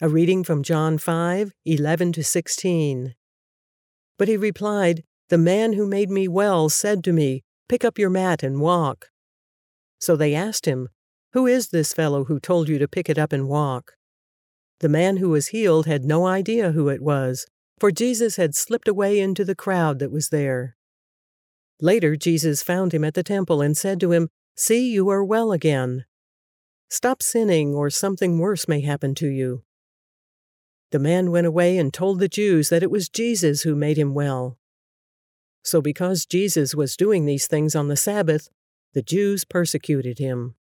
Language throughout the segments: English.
A reading from John 5 11 to 16. But he replied, The man who made me well said to me, Pick up your mat and walk. So they asked him, Who is this fellow who told you to pick it up and walk? The man who was healed had no idea who it was, for Jesus had slipped away into the crowd that was there. Later, Jesus found him at the temple and said to him, See, you are well again. Stop sinning, or something worse may happen to you. The man went away and told the Jews that it was Jesus who made him well. So, because Jesus was doing these things on the Sabbath, the Jews persecuted him.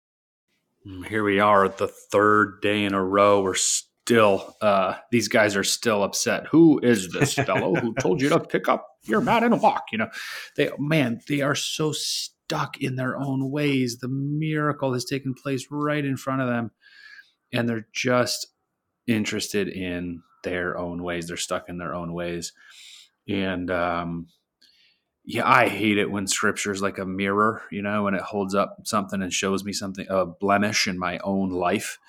Mm, here we are, the third day in a row. We're still, uh, these guys are still upset. Who is this fellow who told you to pick up your mat and walk? You know, they, man, they are so stuck in their own ways. The miracle has taken place right in front of them, and they're just interested in their own ways. They're stuck in their own ways. And, um, yeah, I hate it when scripture is like a mirror, you know, and it holds up something and shows me something, a blemish in my own life.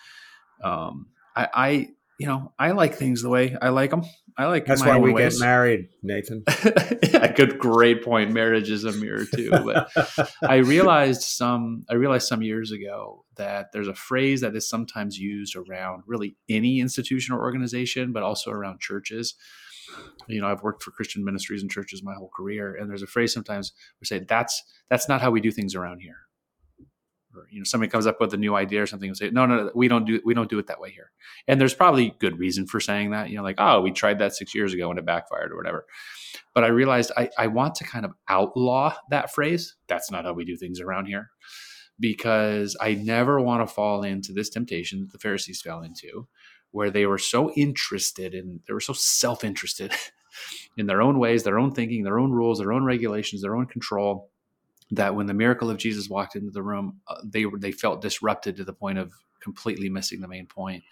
Um, I, I, you know, I like things the way I like them. I like. That's why we ways. get married, Nathan. yeah, good, great point. Marriage is a mirror too. But I realized some. I realized some years ago that there's a phrase that is sometimes used around really any institution or organization, but also around churches you know i've worked for christian ministries and churches my whole career and there's a phrase sometimes we say that's that's not how we do things around here or you know somebody comes up with a new idea or something and say no, no no we don't do we don't do it that way here. And there's probably good reason for saying that you know like oh we tried that six years ago and it backfired or whatever. But i realized i, I want to kind of outlaw that phrase. That's not how we do things around here. Because i never want to fall into this temptation that the pharisees fell into where they were so interested and they were so self-interested in their own ways, their own thinking, their own rules, their own regulations, their own control, that when the miracle of Jesus walked into the room, uh, they were they felt disrupted to the point of completely missing the main point.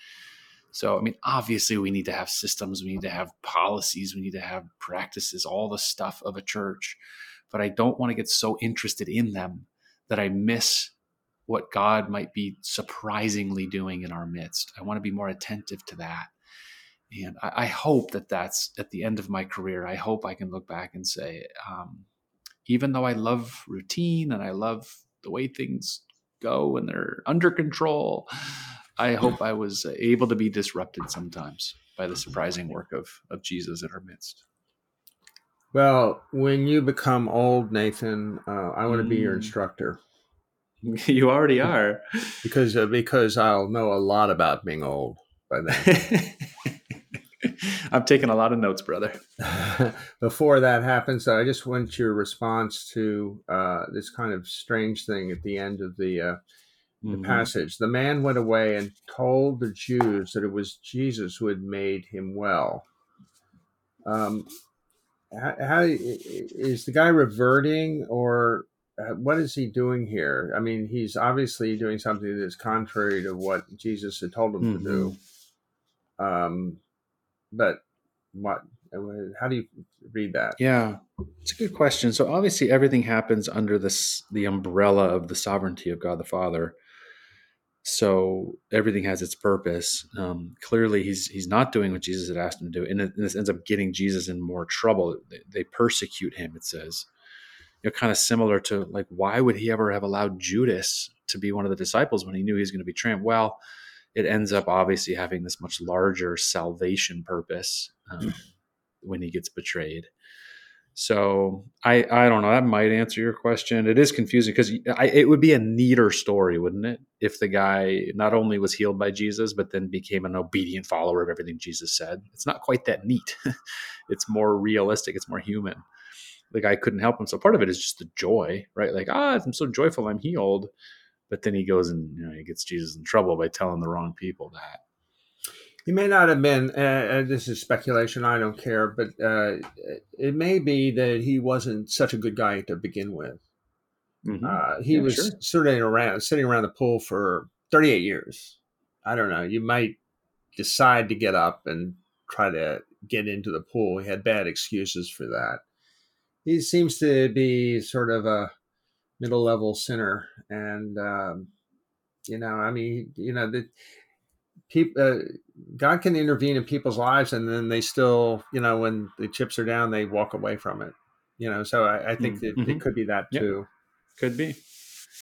So, I mean, obviously, we need to have systems, we need to have policies, we need to have practices, all the stuff of a church. But I don't want to get so interested in them that I miss what God might be surprisingly doing in our midst. I want to be more attentive to that. And I, I hope that that's at the end of my career. I hope I can look back and say, um, even though I love routine and I love the way things go and they're under control, I hope I was able to be disrupted sometimes by the surprising work of, of Jesus in our midst. Well, when you become old, Nathan, uh, I want to be your mm. instructor. you already are because uh, because I'll know a lot about being old by then. I'm taking a lot of notes, brother. Before that happens, I just want your response to uh, this kind of strange thing at the end of the, uh, the mm-hmm. passage. The man went away and told the Jews that it was Jesus who had made him well. Um, how, how is the guy reverting, or uh, what is he doing here? I mean, he's obviously doing something that's contrary to what Jesus had told him mm-hmm. to do. Mm-hmm. Um, but what? How do you read that? Yeah, it's a good question. So obviously, everything happens under this the umbrella of the sovereignty of God the Father. So everything has its purpose. Um, clearly, he's he's not doing what Jesus had asked him to do, and, this ends up getting Jesus in more trouble. They, they persecute him. It says you know, kind of similar to like, why would he ever have allowed Judas to be one of the disciples when he knew he was going to be trampled Well, it ends up obviously having this much larger salvation purpose um, when he gets betrayed. So I I don't know. That might answer your question. It is confusing because it would be a neater story, wouldn't it? If the guy not only was healed by Jesus, but then became an obedient follower of everything Jesus said. It's not quite that neat. it's more realistic. It's more human the guy couldn't help him. So part of it is just the joy, right? Like, ah, I'm so joyful, I'm healed. But then he goes and you know, he gets Jesus in trouble by telling the wrong people that. He may not have been. Uh, uh, this is speculation. I don't care, but uh, it may be that he wasn't such a good guy to begin with. Mm-hmm. Uh, he yeah, was sure. sitting around, sitting around the pool for 38 years. I don't know. You might decide to get up and try to get into the pool. He had bad excuses for that he seems to be sort of a middle level sinner, and um, you know, I mean, you know, the people. Uh, God can intervene in people's lives, and then they still, you know, when the chips are down, they walk away from it. You know, so I, I think Mm-hmm. that it could be that Yep. too. Could be.